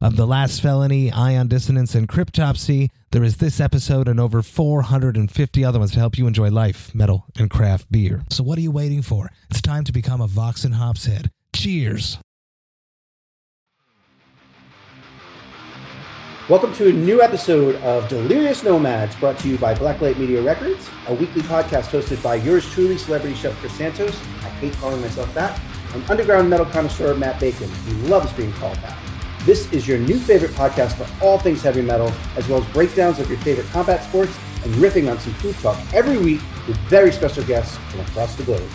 of The Last Felony, Ion Dissonance, and Cryptopsy. There is this episode and over 450 other ones to help you enjoy life, metal, and craft beer. So what are you waiting for? It's time to become a Vox and Hops head. Cheers! Welcome to a new episode of Delirious Nomads, brought to you by Blacklight Media Records, a weekly podcast hosted by yours truly, celebrity chef Chris Santos. I hate calling myself that. And underground metal connoisseur Matt Bacon, who loves being called that. This is your new favorite podcast for all things heavy metal, as well as breakdowns of your favorite combat sports and riffing on some food talk every week with very special guests from across the globe.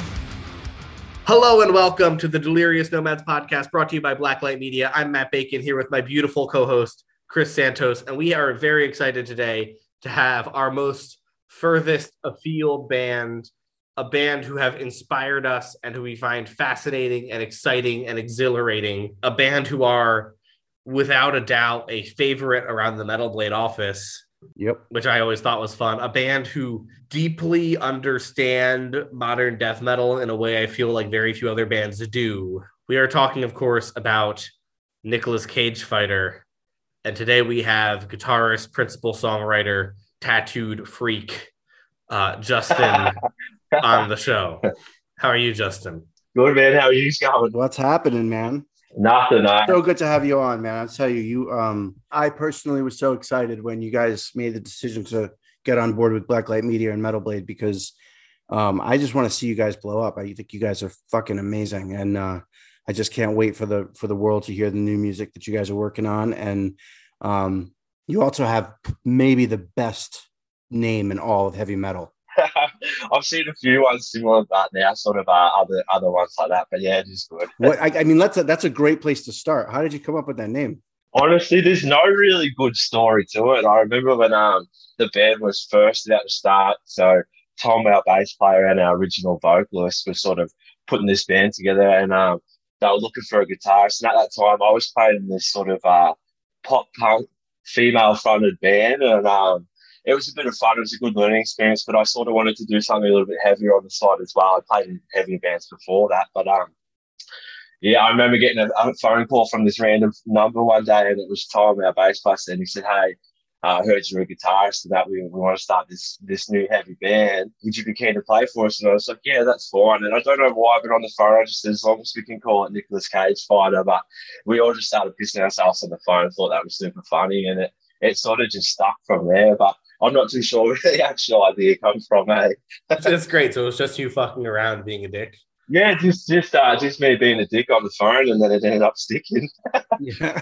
Hello and welcome to the Delirious Nomads podcast brought to you by Blacklight Media. I'm Matt Bacon here with my beautiful co host, Chris Santos, and we are very excited today to have our most furthest afield band, a band who have inspired us and who we find fascinating and exciting and exhilarating, a band who are without a doubt a favorite around the Metal Blade office. Yep. Which I always thought was fun. A band who deeply understand modern death metal in a way I feel like very few other bands do. We are talking, of course, about Nicolas Cage Fighter. And today we have guitarist, principal songwriter, tattooed freak, uh, Justin on the show. How are you, Justin? Good, man. How are you going? What's happening, man? Nothing. I... So good to have you on, man. I'll tell you, you um I personally was so excited when you guys made the decision to get on board with Blacklight Media and Metal Blade because um I just want to see you guys blow up. I think you guys are fucking amazing. And uh I just can't wait for the for the world to hear the new music that you guys are working on. And um you also have maybe the best name in all of heavy metal. I've seen a few ones similar to that now, sort of uh, other other ones like that. But yeah, it is good. what I, I, mean, that's a, that's a great place to start. How did you come up with that name? Honestly, there's no really good story to it. I remember when um the band was first about to start. So Tom, our bass player, and our original vocalist were sort of putting this band together, and um they were looking for a guitarist. And at that time, I was playing this sort of uh pop punk female fronted band, and um it was a bit of fun. It was a good learning experience, but I sort of wanted to do something a little bit heavier on the side as well. I played in heavier bands before that, but um, yeah, I remember getting a, a, phone call from this random number one day, and it was Tom, our bass player, and he said, "Hey, uh, I heard you're a guitarist, and that we, we want to start this this new heavy band. Would you be keen to play for us?" And I was like, "Yeah, that's fine." And I don't know why, but on the phone, I just said, as long as we can call it Nicolas Cage Fighter, but we all just started pissing ourselves on the phone thought that was super funny, and it it sort of just stuck from there. But I'm not too sure where the actual idea comes from, eh? That's great. So it was just you fucking around being a dick. Yeah, just just uh, just me being a dick on the phone, and then it ended up sticking. yeah,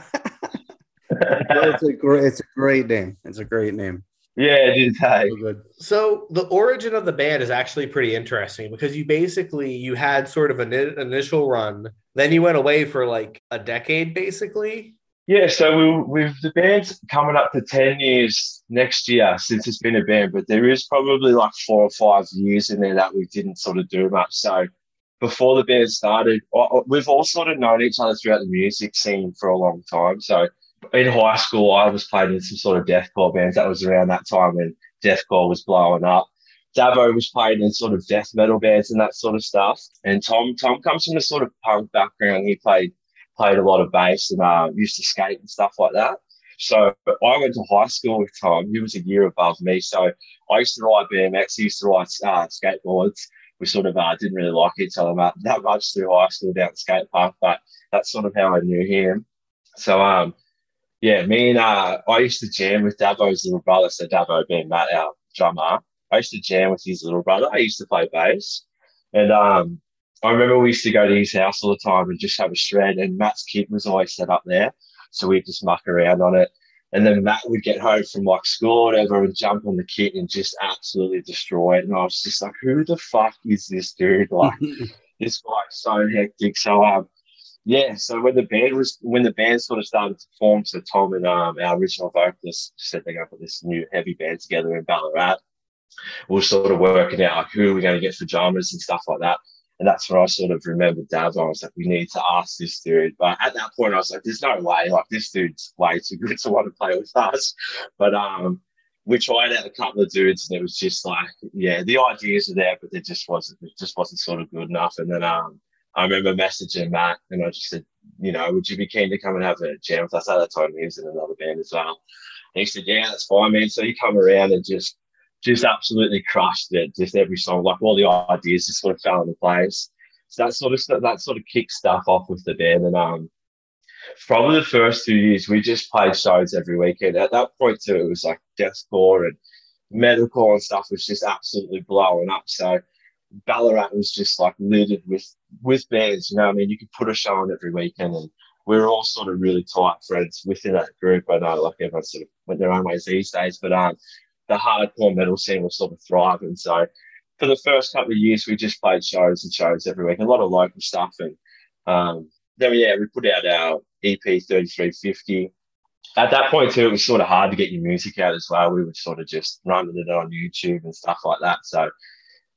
it's a great it's a great name. It's a great name. Yeah, it is. Hey. So the origin of the band is actually pretty interesting because you basically you had sort of an initial run, then you went away for like a decade, basically. Yeah, so we, we've the band's coming up to ten years next year since it's been a band, but there is probably like four or five years in there that we didn't sort of do much. So before the band started, we've all sort of known each other throughout the music scene for a long time. So in high school, I was playing in some sort of deathcore bands. That was around that time when deathcore was blowing up. Davo was playing in sort of death metal bands and that sort of stuff. And Tom, Tom comes from a sort of punk background. He played played a lot of bass and uh, used to skate and stuff like that. So I went to high school with Tom. He was a year above me. So I used to ride BMX. He used to ride uh, skateboards. We sort of uh, didn't really like each other that much through high school down the skate park, but that's sort of how I knew him. So um, yeah, me and uh, I used to jam with Davo's little brother. So Davo being Matt, our drummer, I used to jam with his little brother. I used to play bass, and um, I remember we used to go to his house all the time and just have a shred. And Matt's kit was always set up there, so we'd just muck around on it. And then Matt would get home from like school or whatever and jump on the kit and just absolutely destroy it. And I was just like, who the fuck is this dude? Like, this guy's so hectic. So, um, yeah, so when the band was when the band sort of started to form, so Tom and um, our original vocalist said they're going to put this new heavy band together in Ballarat. We are sort of working out like who we're going to get for drummers and stuff like that. And that's when I sort of remembered Dad. I was like, we need to ask this dude. But at that point, I was like, there's no way. Like, this dude's way too good to want to play with us. But um, we tried out a couple of dudes, and it was just like, yeah, the ideas are there, but it just wasn't. It just wasn't sort of good enough. And then um, I remember messaging Matt, and I just said, you know, would you be keen to come and have a jam with us? At that time, he was in another band as well. And he said, yeah, that's fine, man. So he come around and just just absolutely crushed it. Just every song, like all the ideas just sort of fell into place. So that sort of that sort of kicked stuff off with the band. And um, probably the first two years, we just played shows every weekend. At that point too, it was like deathcore and metalcore and stuff was just absolutely blowing up. So Ballarat was just like littered with with bands. You know, I mean, you could put a show on every weekend, and we were all sort of really tight friends within that group. I know, like everyone sort of went their own ways these days, but um, the hardcore metal scene was sort of thriving. So for the first couple of years, we just played shows and shows every week, a lot of local stuff. And um, then, yeah, we put out our EP 3350. At that point, too, it was sort of hard to get your music out as well. We were sort of just running it on YouTube and stuff like that. So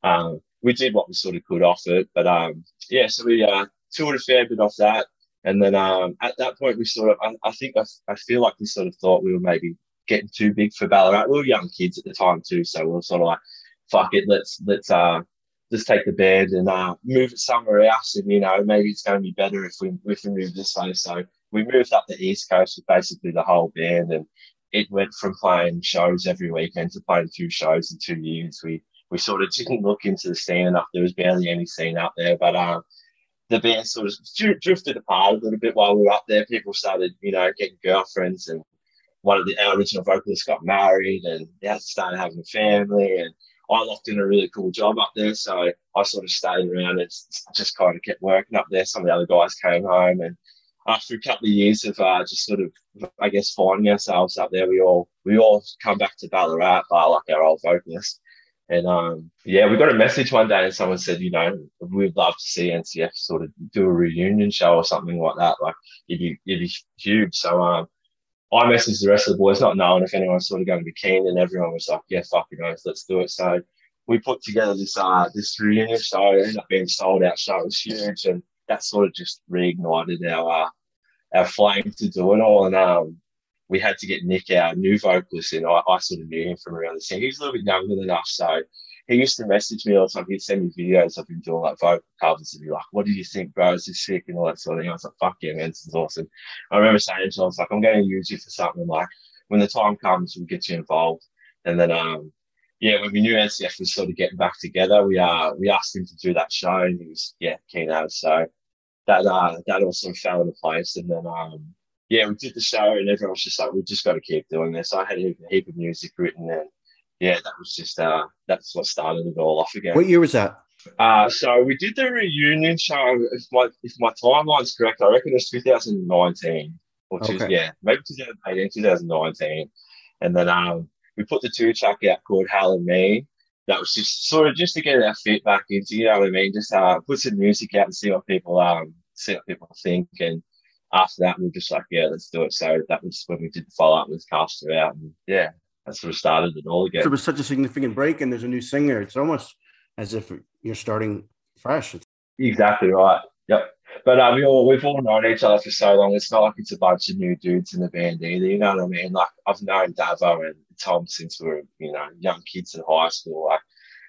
um, we did what we sort of could off it. But um, yeah, so we uh, toured a fair bit off that. And then um, at that point, we sort of, I, I think, I, I feel like we sort of thought we were maybe getting too big for Ballarat. We were young kids at the time too, so we were sort of like, fuck it, let's let's uh just take the band and uh, move it somewhere else, and you know maybe it's going to be better if we if we move this way. So we moved up the east coast with basically the whole band, and it went from playing shows every weekend to playing two shows in two years. We we sort of didn't look into the scene enough. There was barely any scene out there, but um, the band sort of drifted apart a little bit while we were up there. People started, you know, getting girlfriends and one of the original vocalists got married and they started having a family and I locked in a really cool job up there. So I sort of stayed around and just kind of kept working up there. Some of the other guys came home and after a couple of years of uh, just sort of, I guess, finding ourselves up there, we all we all come back to Ballarat, uh, like our old vocalist. And um, yeah, we got a message one day and someone said, you know, we'd love to see NCF sort of do a reunion show or something like that. Like it'd be, it'd be huge. So um, I messaged the rest of the boys, not knowing if anyone was sort of going to be keen, and everyone was like, "Yeah, fuck it, let's do it." So we put together this uh this reunion show. It ended up being sold out show. It was huge, and that sort of just reignited our uh, our flame to do it all. And um, we had to get Nick, our new vocalist, in. I, I sort of knew him from around the scene. He's a little bit younger than us, so he used to message me all the time. He'd send me videos of him doing like vocal covers and be like, What do you think, bro? Is this sick? And all that sort of thing. I was like, Fuck yeah, man, this is awesome. I remember saying to him, I was like, I'm going to use you for something. Like, when the time comes, we'll get you involved. And then, um, yeah, when we knew NCF was sort of getting back together, we uh we asked him to do that show, and he was yeah keen as. So that uh that of fell into place, and then um yeah we did the show, and everyone was just like, we've just got to keep doing this. I had a heap of music written, and yeah, that was just uh, that's what started it all off again. What year was that? Uh, so we did the reunion show. If my if my timeline's correct, I reckon it's 2019, which okay. is yeah, maybe 2018, 2019, and then um, we put the two track out called Hell and Me. That was just sort of just to get our feet back into, you know what I mean? Just uh, put some music out and see what people um see what people think, and after that we are just like, yeah, let's do it. So that was when we did the follow up with Caster out, and yeah, that sort of started it all again. So it was such a significant break, and there's a new singer. It's almost as if you're starting fresh. Exactly right. Yep. But uh, we all we've all known each other for so long. It's not like it's a bunch of new dudes in the band either. You know what I mean? Like I've known Davo and Tom since we were you know young kids in high school. Like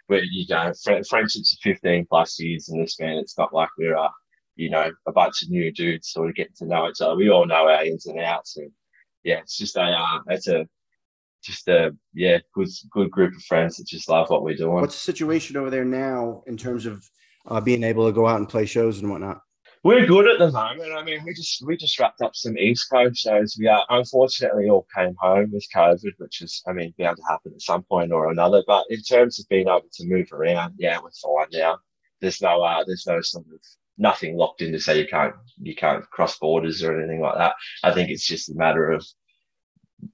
where you go fr- friendships of fifteen plus years in this band. It's not like we're uh, you know a bunch of new dudes sort of getting to know each other. We all know our ins and outs, and yeah, it's just a uh, it's a just a yeah good good group of friends that just love what we're doing. What's the situation over there now in terms of uh, being able to go out and play shows and whatnot? We're good at the moment. I mean, we just we just wrapped up some East Coast shows. We are unfortunately all came home with COVID, which is, I mean, bound to happen at some point or another. But in terms of being able to move around, yeah, we're fine now. There's no uh, there's no sort of nothing locked in to say you can't you can't cross borders or anything like that. I think it's just a matter of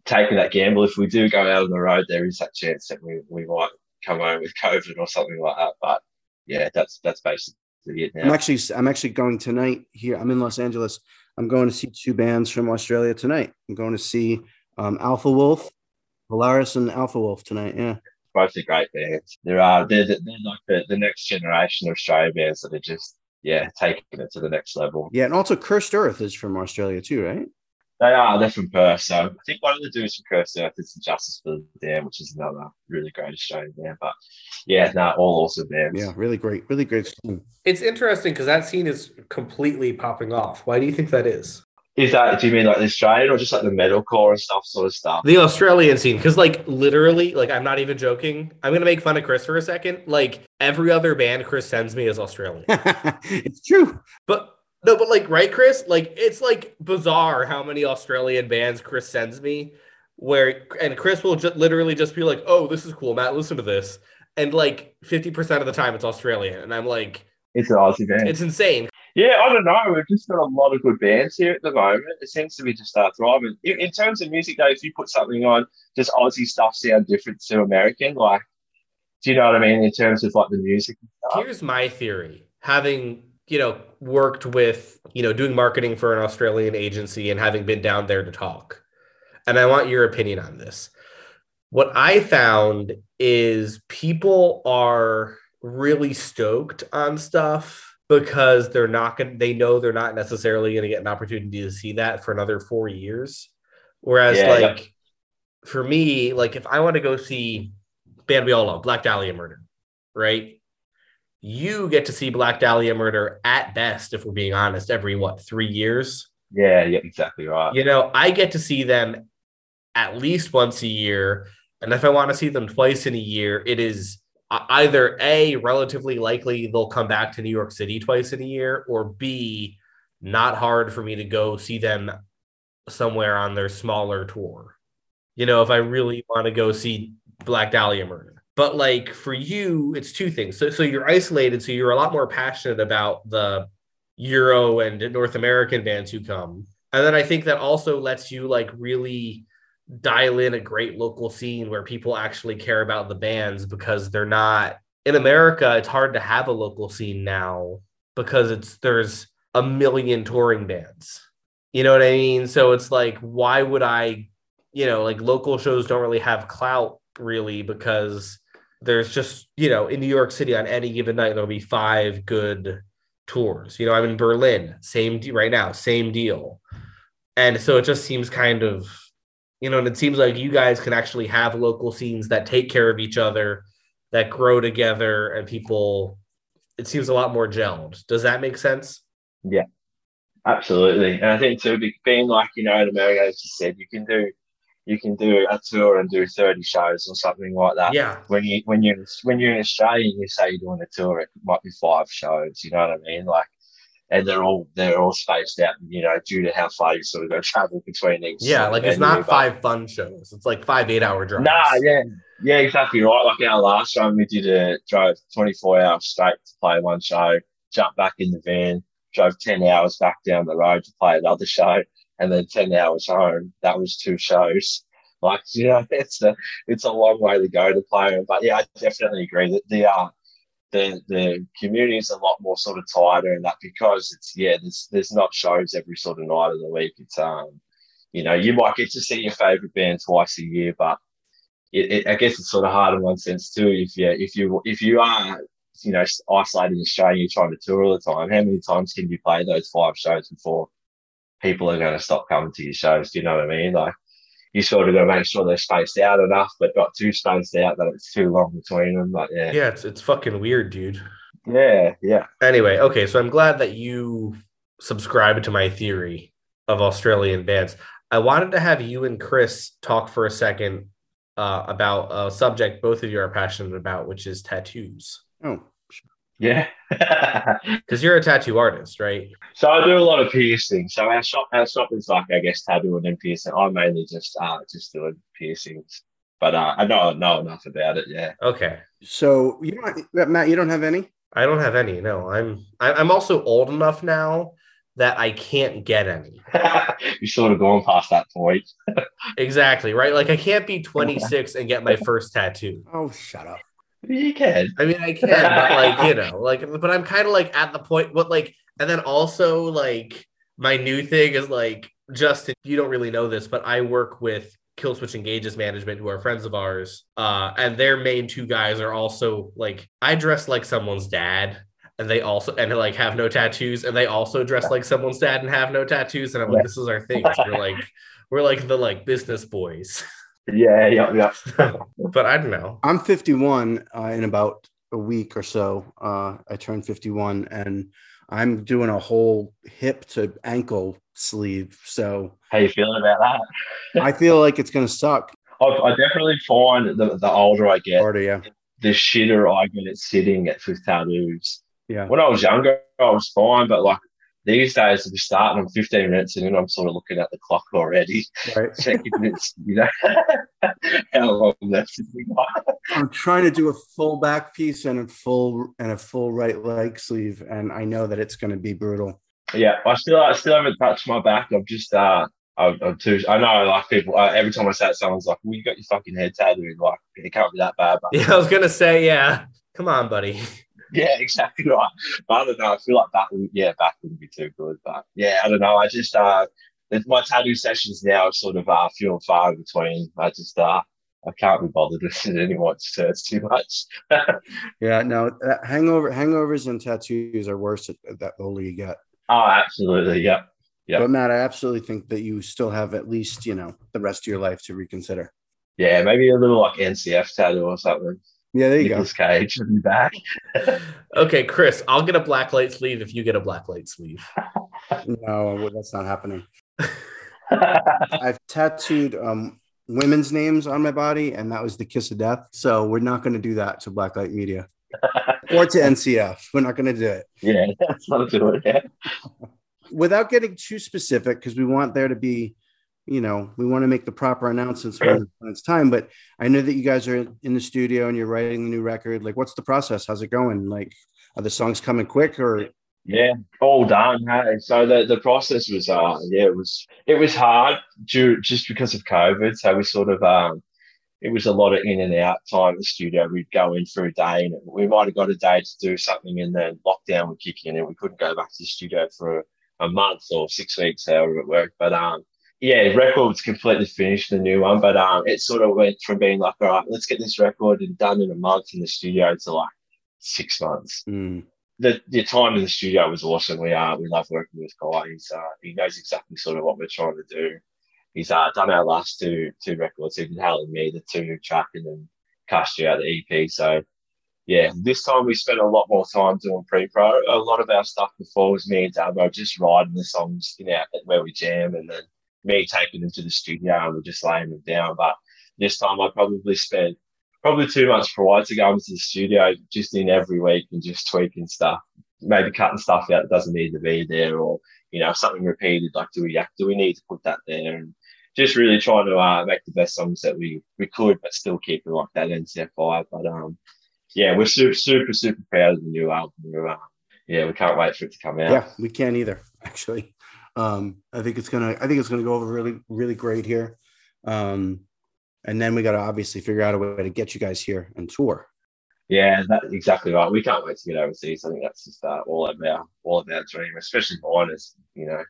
taking that gamble. If we do go out on the road, there is that chance that we, we might come home with COVID or something like that. But yeah, that's that's basically it now. I'm actually I'm actually going tonight here. I'm in Los Angeles. I'm going to see two bands from Australia tonight. I'm going to see um, Alpha Wolf, Polaris, and Alpha Wolf tonight. Yeah. Both are great bands. There are they're, they're like the, the next generation of Australian bands that are just yeah taking it to the next level. Yeah, and also Cursed Earth is from Australia too, right? They are. They're from Perth. So I think one of the dudes from Cursed Earth is Justice for the Damned, which is another really great Australian band. But yeah, no, all awesome bands. Yeah, really great, really great. Scene. It's interesting because that scene is completely popping off. Why do you think that is? Is that do you mean like the Australian or just like the metalcore and stuff sort of stuff? The Australian scene, because like literally, like I'm not even joking. I'm gonna make fun of Chris for a second. Like every other band Chris sends me is Australian, it's true. but no, but like right, Chris, like it's like bizarre how many Australian bands Chris sends me. Where and Chris will just literally just be like, "Oh, this is cool, Matt. Listen to this," and like 50 percent of the time it's Australian, and I'm like, It's an Aussie band. it's insane. Yeah, I don't know. We've just got a lot of good bands here at the moment. It seems to be just start thriving. In, in terms of music, though, if you put something on, does Aussie stuff sound different to American? Like, do you know what I mean? In terms of like the music stuff. Here's my theory. Having, you know, worked with, you know, doing marketing for an Australian agency and having been down there to talk. And I want your opinion on this. What I found is people are really stoked on stuff because they're not going to they know they're not necessarily going to get an opportunity to see that for another 4 years. Whereas Yeah, yeah. like for me, like if I want to go see band we all love, Black Dahlia Murder, right? You get to see Black Dahlia Murder at best, if we're being honest, every what three years. Yeah, yeah, exactly right. You know, I get to see them at least once a year, and if I want to see them twice in a year, it is either a relatively likely they'll come back to New York City twice in a year, or b not hard for me to go see them somewhere on their smaller tour. You know, if I really want to go see Black Dahlia Murder. But like for you, it's two things. So so you're isolated, so you're a lot more passionate about the Euro and North American bands who come. And then I think that also lets you like really dial in a great local scene where people actually care about the bands because they're not in America, it's hard to have a local scene now because it's there's a million touring bands. You know what I mean? So it's like, why would I, you know, like local shows don't really have clout really because there's just, you know, in New York City on any given night, there'll be five good tours. You know, I'm in Berlin, same de- right now, same deal. And so it just seems kind of, you know, and it seems like you guys can actually have local scenes that take care of each other, that grow together, and people, it seems a lot more gelled. Does that make sense? Yeah. Absolutely, and I think too, be- being like you know in America, as you said, you can do you can do a tour and do thirty shows or something like that. Yeah. When you when you when you're in Australia, and you say you're doing a tour, it might be five shows. You know what I mean? Like, and they're all they're all spaced out. You know, due to how far you sort of go travel between each. Yeah. Like it's not five fun shows, it's like five eight hour drives. Nah, yeah, yeah, exactly right. Like our last time, we did a drove 24 hours straight to play one show, jumped back in the van, drove 10 hours back down the road to play another show, and then 10 hours home. That was two shows. Like, you know, it's a it's a long way to go to play. But yeah, I definitely agree that the uh the the community is a lot more sort of tighter and that because it's yeah, there's there's not shows every sort of night of the week. It's um you know, you might get to see your favorite band twice a year, but it, it, I guess it's sort of hard in one sense too. If you if you if you are you know isolated in Australia, you're trying to tour all the time. How many times can you play those five shows before people are going to stop coming to your shows? Do you know what I mean? Like you sort of got to make sure they're spaced out enough, but not too spaced out that it's too long between them. But yeah, Yeah, it's it's fucking weird, dude. yeah, yeah. Anyway, okay, so I'm glad that you subscribe to my theory of Australian bands. I wanted to have you and Chris talk for a second uh, about a subject both of you are passionate about, which is tattoos. Oh, Yeah. Because you're a tattoo artist, right? so I do a lot of piercing. So our shop, our shop is like I guess tattoo and then piercing. I mainly just uh just doing piercings, but uh, I know know enough about it. Yeah. Okay. So you don't, Matt. You don't have any. I don't have any. No, I'm I, I'm also old enough now that I can't get any. You're sort of going past that point. Exactly, right? Like I can't be 26 and get my first tattoo. Oh, shut up. You can. I mean, I can, but like, you know, like, but I'm kind of like at the point, but like, and then also like my new thing is like, Justin, you don't really know this, but I work with Killswitch Engage's Management, who are friends of ours. Uh, and their main two guys are also like, I dress like someone's dad. And they also and like have no tattoos, and they also dress like someone's dad and have no tattoos. And I'm like, this is our thing. We're like, we're like the like business boys. Yeah, yeah, yeah. but I don't know. I'm 51 uh, in about a week or so. Uh, I turned 51 and I'm doing a whole hip to ankle sleeve. So How you feeling about that? I feel like it's going to suck I, I definitely find the, the older I get, harder. Yeah. the shitter I get at sitting at with tattoos. Yeah. When I was younger, I was fine, but like these days, we start and I'm 15 minutes in, and I'm sort of looking at the clock already, Right. checking it's you know how long left have we got. I'm trying to do a full back piece and a full and a full right leg sleeve, and I know that it's going to be brutal. Yeah, I still I still haven't touched my back. I'm just uh. I'm, I'm too. I know, like people. Uh, every time I say it, someone's like, "Well, you got your fucking head tattooed." Like, it can't be that bad. But Yeah, I was gonna say, yeah. Come on, buddy. Yeah, exactly right. But I don't know. I feel like that would, yeah, back wouldn't be too good. But yeah, I don't know. I just, uh, my tattoo sessions now are sort of uh, few and far in between. I just, uh, I can't be bothered with it anymore. It just hurts too much. Yeah. No, uh, hangover hangovers and tattoos are worse at, at that older you get. oh, absolutely. Yeah. Yeah. But Matt, I absolutely think that you still have at least you know the rest of your life to reconsider. Yeah. Maybe a little like NCF tattoo or something. Yeah, there you go. Nicolas Cage would be back. Okay, Chris, I'll get a black light sleeve if you get a black light sleeve. No, that's not happening. I've tattooed um, women's names on my body, and that was the kiss of death. So we're not going to do that to Blacklight Media or to NCF. We're not going to do it yeah. That's not do it. Yeah. without getting too specific because we want there to be, you know, we want to make the proper announcements when, it's time. But I know that you guys are in the studio and you're writing the new record. Like, what's the process? How's it going? Like, are the songs coming quick or? Yeah, all done. Hey, so the, the process was uh yeah it was it was hard due just because of COVID. So we sort of um it was a lot of in and out time in the studio. We'd go in for a day and we might have got a day to do something and then lockdown would kick in and we couldn't go back to the studio for a month or six weeks, however it worked. But um yeah, record's completely finished, the new one. But um it sort of went from being like, all right, let's get this record and done in a month in the studio to like six months Hmm. the, the time in the studio was awesome. We uh we love working with Guy. He's uh he knows exactly sort of what we're trying to do. He's uh done our last two two records. Did Hell and Me, the two track, and then cast you out the EP. So yeah, this time we spent a lot more time doing pre-pro. A lot of our stuff before was me and Davo just writing the songs in our where we jam, and then me taking them to the studio and we're just laying them down. But this time I probably spent probably two months prior to going to the studio, just in every week and just tweaking stuff, maybe cutting stuff out that doesn't need to be there, or you know something repeated. Like, do we do we need to put that there? And just really trying to uh, make the best songs that we we could, but still keeping like that NCF vibe. But um, yeah, we're super super super proud of the new album. Uh, yeah, we can't wait for it to come out. Yeah, we can't either. Actually, um, I think it's gonna. I think it's gonna go over really, really great here. Um, and then we got to obviously figure out a way to get you guys here and tour. Yeah, that's exactly right. We can't wait to get overseas. I think that's just uh, all of our all of our dream, especially mine. Is you know,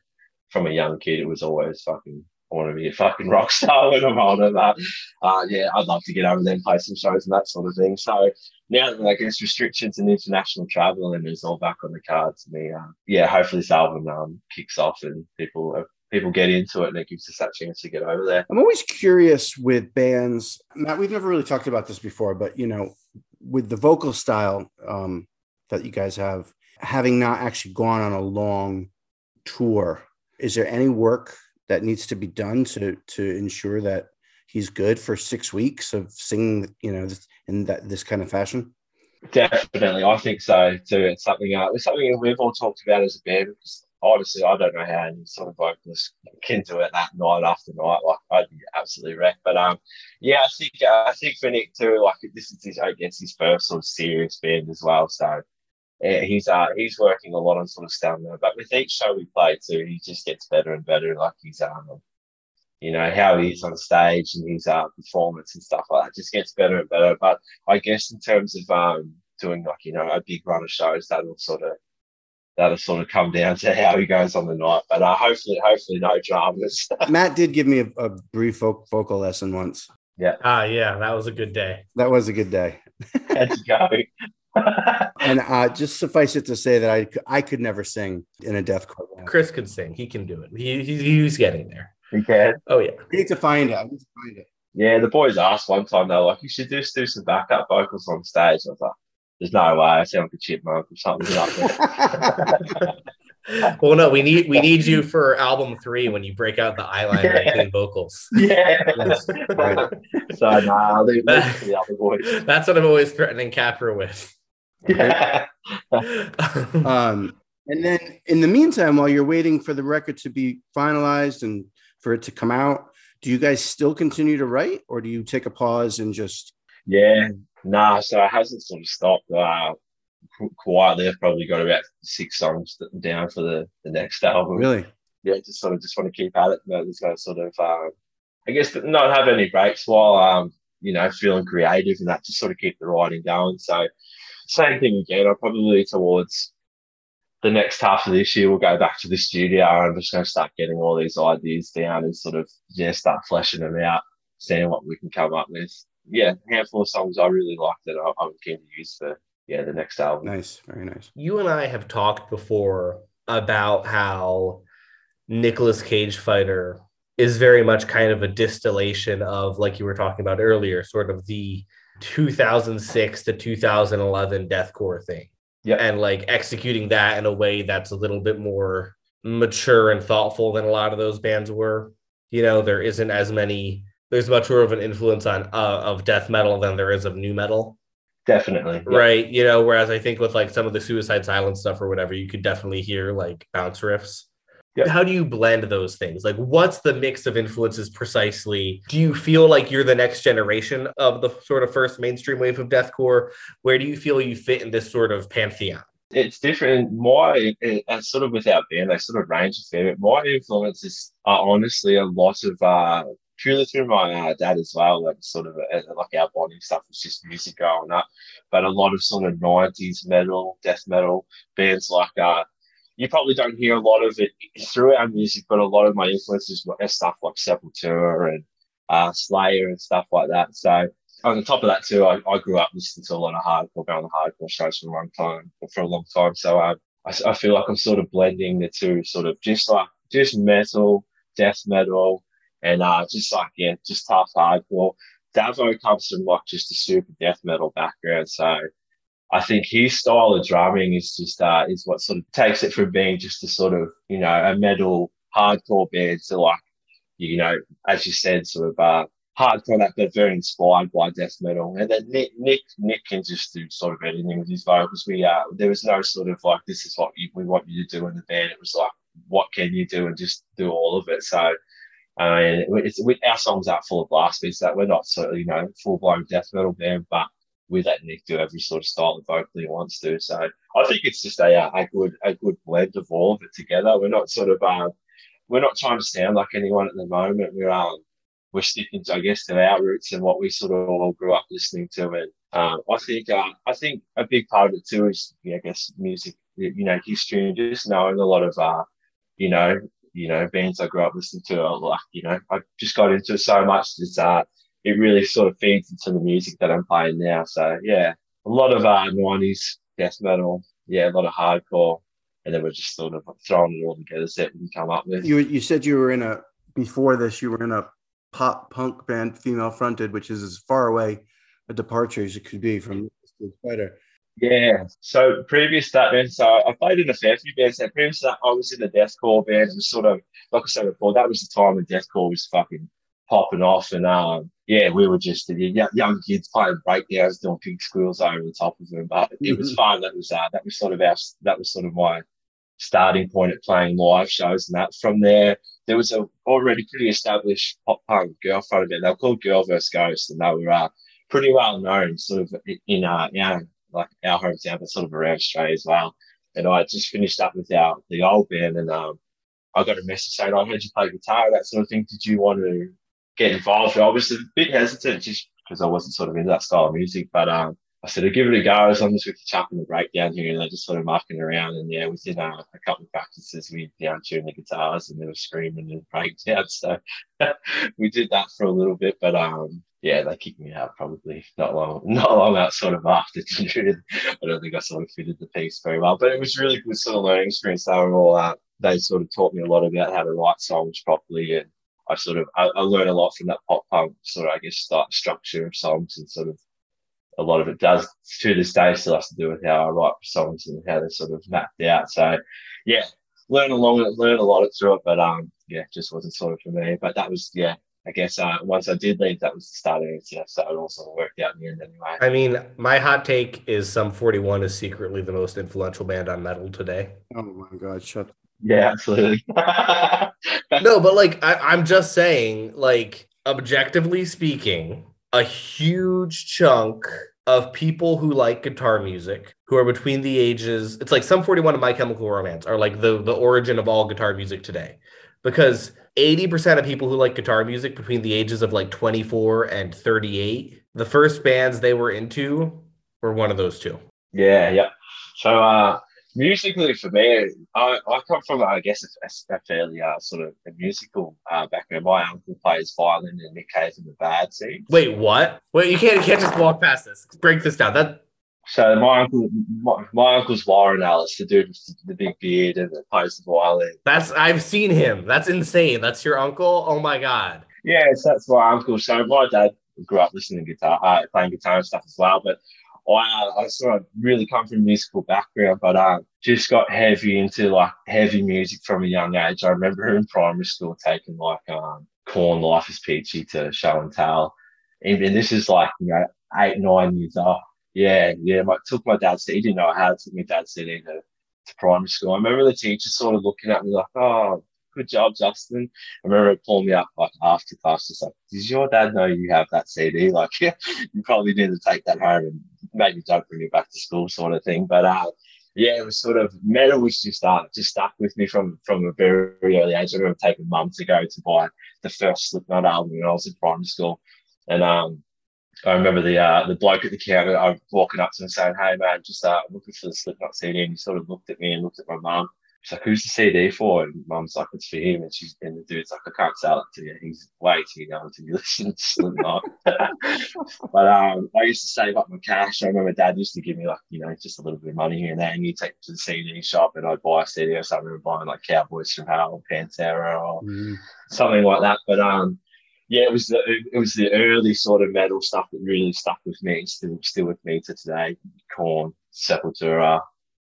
from a young kid, it was always fucking. I want to be a fucking rock star when I'm older. But uh, yeah, I'd love to get over there and play some shows and that sort of thing. So now that I guess restrictions and international travel and it's all back on the cards, me, uh, yeah, hopefully this album um, kicks off and people uh, people get into it and it gives us that chance to get over there. I'm always curious with bands. Matt, we've never really talked about this before, but you know, with the vocal style um, that you guys have, having not actually gone on a long tour, is there any work that needs to be done to to ensure that he's good for six weeks of singing, you know, in that this kind of fashion? Definitely, I think so too. It's something uh, it's something we've all talked about as a band. Because honestly, I don't know how any sort of vocalist can do it that night after night. Like I'd be absolutely wrecked. But um, yeah, I think uh, I think for Nick too. Like this is his, I guess his first sort of serious band as well. So yeah, he's uh he's working a lot on sort of stamina. But with each show we play too, he just gets better and better. Like he's um you know, how he is on stage and his uh, performance and stuff like that just gets better and better. But I guess in terms of um, doing like, you know, a big run of shows, that'll sort of that'll sort of come down to how he goes on the night. But uh, hopefully, hopefully no dramas. Matt did give me a, a brief vocal lesson once. Yeah. Ah, yeah, that was a good day. That was a good day. How'd you go? And uh, just suffice it to say that I I could never sing in a deathcore band. Chris could sing. He can do it. He, he, he's getting there. You can. Oh, yeah. I need to find it. I need to find it. Yeah, the boys asked one time, they're like, you should just do some backup vocals on stage. I was like, there's no way. I sound like a chipmunk or something like that. Well, no, we need we need you for album three when you break out the eyeliner and vocals. yeah. So, nah, I'll leave leave it to the other boys. That's what I'm always threatening Capra with. Yeah. Um, and then in the meantime, while you're waiting for the record to be finalized and for it to come out, do you guys still continue to write or do you take a pause and just Yeah, nah. So it hasn't sort of stopped. Uh, quietly, I've probably got about six songs down for the, the next album. really? Yeah, just sort of just want to keep at it. No, there's no sort of, uh, I guess, not have any breaks while um, you know, feeling creative and that. Just sort of keep the writing going. So same thing again. I'll probably towards the next half of this year, we'll go back to the studio. and I'm just going to start getting all these ideas down and sort of yeah, start fleshing them out, seeing what we can come up with. Yeah, a handful of songs I really like that I- I'm keen to use for yeah the next album. Nice, very nice. you and I have talked before about how Nicolas Cage Fighter is very much kind of a distillation of, like you were talking about earlier, sort of the 2006 to 2011 deathcore thing. Yeah. And like executing that in a way that's a little bit more mature and thoughtful than a lot of those bands were. You know, there isn't as many, there's much more of an influence on uh, of death metal than there is of nu metal Definitely. Yeah. right you know whereas i think with like some of the suicide silence stuff or whatever you could definitely hear like bounce riffs Yeah. how do you blend those things like what's the mix of influences precisely do you feel like you're the next generation of the sort of first mainstream wave of deathcore where do you feel you fit in this sort of pantheon it's different. My uh, sort of with our band, they sort of range a fair bit. My influences are honestly a lot of uh, purely through my uh, dad as well. Like sort of uh, like our bonding stuff was just music growing up, but a lot of sort of nineties metal, death metal bands like uh. You probably don't hear a lot of it through our music, but a lot of my influences were stuff like Sepultura and uh, Slayer and stuff like that. So on the top of that too, I, I grew up listening to a lot of hardcore, going to hardcore shows for a long time, for a long time. So uh, I, I feel like I'm sort of blending the two, sort of just like just metal, death metal, and uh, just like yeah, just tough hardcore. Davo comes from like just a super death metal background, so I think his style of drumming is just uh, is what sort of takes it from being just a sort of you know a metal hardcore band to like you know as you said sort of uh, hardcore that but very inspired by death metal. And then Nick Nick Nick can just do sort of anything with his vocals. We uh there was no sort of like this is what you, we want you to do in the band. It was like what can you do and just do all of it. So I mean, it's our songs aren't full of blast beats. That we're not sort of you know full blown death metal band, but we let Nick do every sort of style of vocal he wants to. So I think it's just a a good a good blend of all of it together. We're not sort of um we're not trying to sound like anyone at the moment. We're um we're sticking, to, I guess, to our roots and what we sort of all grew up listening to. And um, I think, uh, I think a big part of it too is, yeah, I guess, music, you know, history and just knowing a lot of, uh, you know, you know, bands I grew up listening to. Like, you know, I just got into so much that uh, it really sort of feeds into the music that I'm playing now. So yeah, a lot of uh, 90s death metal, yeah, a lot of hardcore. And then we're just sort of throwing it all together, see what we can come up with. You you said you were in a before this you were in a pop punk band, female fronted, which is as far away a departure as it could be from Fighter. Yeah. So previous to that, man, so I played in a fair few bands. And previous to that, I was in a deathcore band. It was sort of, like I said before, that was the time when deathcore was fucking popping off, and um, yeah, we were just young kids playing breakdowns, doing pig squeals over the top of them. But it was fun. That was uh, that was sort of our that was sort of my starting point at playing live shows and that. From there, there was a already pretty established pop punk girl front band. They were called Girl vs Ghost, and they were uh, pretty well known, sort of in uh, our like our hometown, but sort of around Australia as well. And I just finished up with our the old band, and um, I got a message saying, "I heard you play guitar, that sort of thing. Did you want to get involved?" I was a bit hesitant just because I wasn't sort of into that style of music, but um, I said, I'll give it a go as long as we can chucking the breakdown here. And they're just sort of mucking around. And yeah, within a, a couple of practices, we down tuned the guitars and they were screaming and breakdown. So we did that for a little bit. But um, yeah, they kicked me out probably not long, not long out sort of after. I don't think I sort of fitted the piece very well. But it was really good sort of learning experience. They were all uh, they sort of taught me a lot about how to write songs properly and I sort of I, I learned a lot from that pop punk sort of I guess start structure of songs and sort of a lot of it does to this day still has to do with how I write songs and how they're sort of mapped out. So yeah, learn along it, learn a lot through it, but um yeah, just wasn't sort of for me. But that was yeah, I guess uh, once I did leave, that was the start of ATF, so it also worked out in the end anyway. I mean, my hot take is Sum 41 is secretly the most influential band on metal today. Oh my god, shut Yeah, absolutely. no, but like I, I'm just saying, like objectively speaking, a huge chunk of people who like guitar music who are between the ages it's like Sum 41 of my chemical romance are like the the origin of all guitar music today. Because 80% of people who like guitar music between the ages of like 24 and 38 the first bands they were into were one of those two. Yeah yeah so uh musically for me, I, I come from, I guess, a, a fairly uh, sort of a musical uh, background. My uncle plays violin in Nick Cave in the Bad Seeds. Wait, what? Wait, you can't you can't just walk past this. Break this down. That. So my uncle, my, my uncle's Warren Ellis, the dude with the big beard and the plays the violin. That's I've seen him. That's insane. That's your uncle. Oh my god. Yes, that's my uncle. So my dad grew up listening to guitar, uh, playing guitar and stuff as well. But I, I sort of really come from a musical background, but um, just got heavy into like heavy music from a young age. I remember in primary school taking like um, Korn Life is Peachy to show and tell. And, and this is like, you know, eight, nine years old. Yeah, yeah. I took my dad's CD. He didn't know how to took my dad's CD to, to primary school. I remember the teacher sort of looking at me like, oh, good job, Justin. I remember it pulling me up like after class, just like, does your dad know you have that CD? Like, yeah, you probably need to take that home and maybe don't bring it back to school, sort of thing. But uh, yeah, it was sort of metal was just uh, just stuck with me from from a very early age. I remember taking mum to go to buy the first Slipknot album when I was in primary school, and um, I remember the uh, the bloke at the counter. I was walking up to him saying, "Hey man, just uh, looking for the Slipknot CD," and he sort of looked at me and looked at my mum, She's like, who's the CD for? And mum's like, it's for him. And she's and the dude's like, I can't sell it to you. He's way too young to be listening to Slipknot. but um, I used to save up my cash. I remember dad used to give me like, you know, just a little bit of money here and there. And he'd take it to the CD shop and I'd buy a CD or something. I remember buying like Cowboys from Hell or Pantera or mm. something like that. But um, yeah, it was the it was the early sort of metal stuff that really stuck with me, still still with me to today. Korn, Sepultura,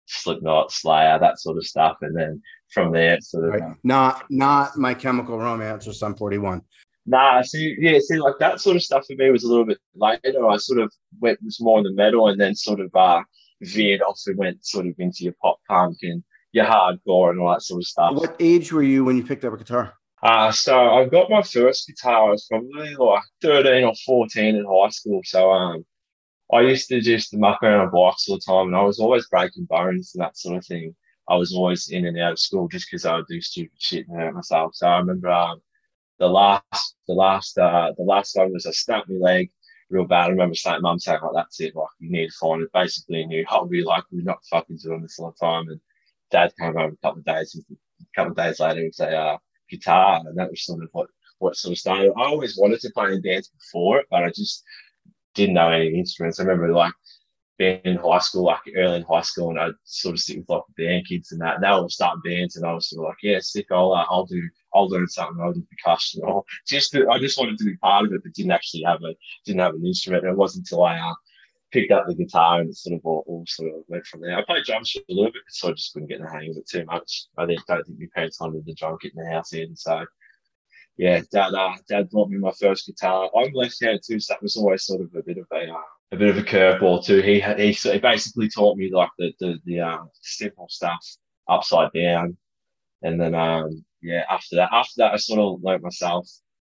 Slipknot, Slayer, that sort of stuff, and then from there, sort of right. not not My Chemical Romance or Sum 41. Nah, see, yeah, see, like that sort of stuff for me was a little bit later. I sort of went was more in the metal, and then sort of uh, veered off and went sort of into your pop punk and your hardcore and all that sort of stuff. What age were you when you picked up a guitar? Uh, so I got my first guitar. I was probably like 13 or 14 in high school. So um, I used to just muck around on bikes all the time, and I was always breaking bones and that sort of thing. I was always in and out of school just because I would do stupid shit and hurt myself. So I remember um, the last, the last, uh, the last one was I snapped my leg real bad. I remember saying, "Mum saying, like, that's it. Like, you need to find it." Basically, a new hobby. Like, we're not fucking doing this all the time. And Dad came home a couple of days. A couple of days later, with a uh, guitar, and that was sort of what what sort of started. I always wanted to play in dance before it, but I just didn't know any instruments. I remember like being in high school, like early in high school, and I'd sort of sit with like band kids and that. And they were starting bands, and I was sort of like, yeah, sick. I'll uh, I'll do I'll learn something. I'll do percussion. Or just I just wanted to be part of it, but didn't actually have a didn't have an instrument. And it wasn't until I uh, picked up the guitar and sort of all, all, sort of went from there. I played drums for a little bit, so I just couldn't get the hang of it too much. I don't think my parents wanted the drum kit in the house in, so yeah, dad, uh, dad bought me my first guitar. I'm left-handed too, so that was always sort of a bit of a, uh, a bit of a curveball too. He he, he basically taught me like the the, the um, simple stuff upside down, and then um, yeah, after that, after that, I sort of learned myself,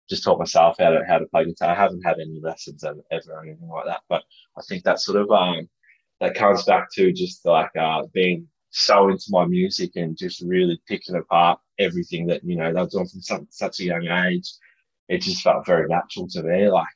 just taught myself how to how to play guitar. I haven't had any lessons ever, ever or anything like that, but I think that sort of um, that comes back to just like uh, being so into my music and just really picking apart everything that you know they've done from some, such a young age. It just felt very natural to me, like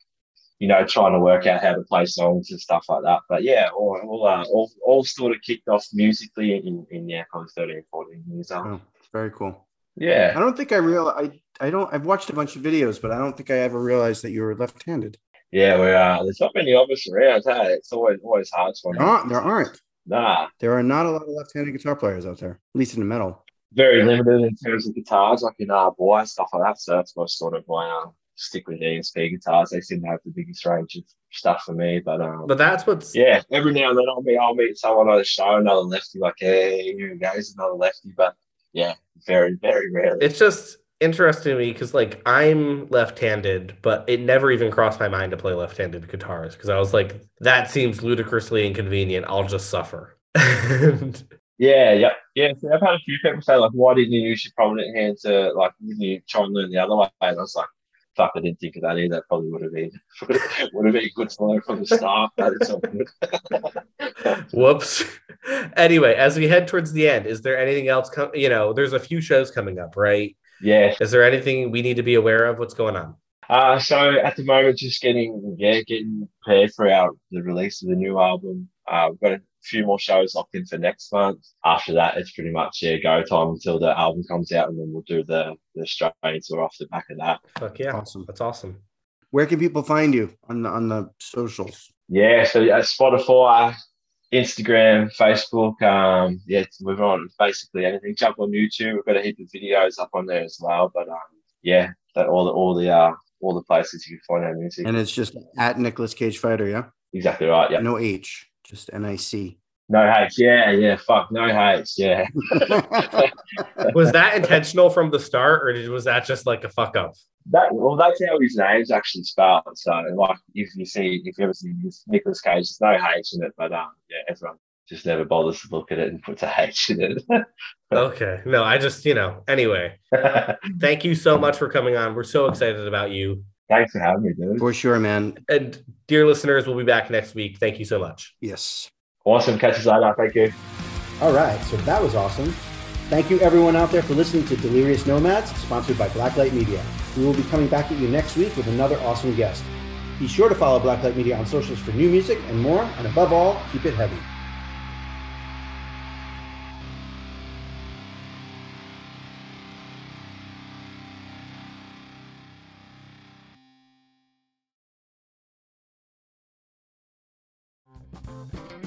you know, trying to work out how to play songs and stuff like that. But yeah, all all uh, all, all sort of kicked off musically in, in yeah, was 13, 14 years old. Oh, very cool. Yeah, I don't think I real I I don't I've watched a bunch of videos, but I don't think I ever realized that you were left-handed. Yeah, we are. There's not many of us around. Hey, it's always always hard to. There aren't. There aren't. Nah, there are not a lot of left-handed guitar players out there, at least in the metal. Very limited in terms of guitars, like in uh, boy stuff like that. So that's my sort of my uh, stick with ESP guitars. They seem to have the biggest range of stuff for me. But um, but that's what's yeah. Every now and then I'll meet I'll meet someone on the show, another lefty, like hey, here goes another lefty. But yeah, very very rare. It's just interesting to me because like I'm left-handed, but it never even crossed my mind to play left-handed guitars because I was like, that seems ludicrously inconvenient. I'll just suffer. yeah, yeah, yeah. So I've had a few people say like, why didn't you use your prominent hand to like, wouldn't you try and learn the other way? And I was like, fuck, I didn't think of that either. That probably would have been would have been good to learn from the start. Whoops. Anyway, as we head towards the end, is there anything else? Com- you know, there's a few shows coming up, right? Yeah. Is there anything we need to be aware of? What's going on? Uh, so at the moment, just getting yeah, getting prepared for our the release of the new album. Uh, we've got a few more shows locked in for next month. After that, it's pretty much yeah go time until the album comes out, and then we'll do the the Australian tour off the back of that. Fuck yeah, awesome! That's awesome. Where can people find you on the on the socials? Yeah, so uh, Spotify, Instagram, Facebook. Um, yeah, we're on basically anything. Jump on YouTube. We've got a heap of videos up on there as well. But um, yeah, that all the all the uh all the places you can find our music. And it's just at Nicolas Cage Fighter, yeah. Exactly right. Yeah. No H, just N I C. No H. Yeah, yeah. Fuck. No H. Yeah. was that intentional from the start, or was that just like a fuck up? That well, that's how his name's actually spelled. So, like, if you see, if you ever see Nicolas Cage, there's no H in it, but um, yeah, everyone just never bothers to look at it and puts a H in it. okay. No, I just, you know, anyway. thank you so much for coming on. We're so excited about you. Thanks for having me, dude. For sure, man. And dear listeners, we'll be back next week. Thank you so much. Yes. Awesome. Catch you later. Thank you. All right. So that was awesome. Thank you, everyone out there, for listening to Delirious Nomads, sponsored by Blacklight Media. We will be coming back at you next week with another awesome guest. Be sure to follow Blacklight Media on socials for new music and more, and above all, keep it heavy.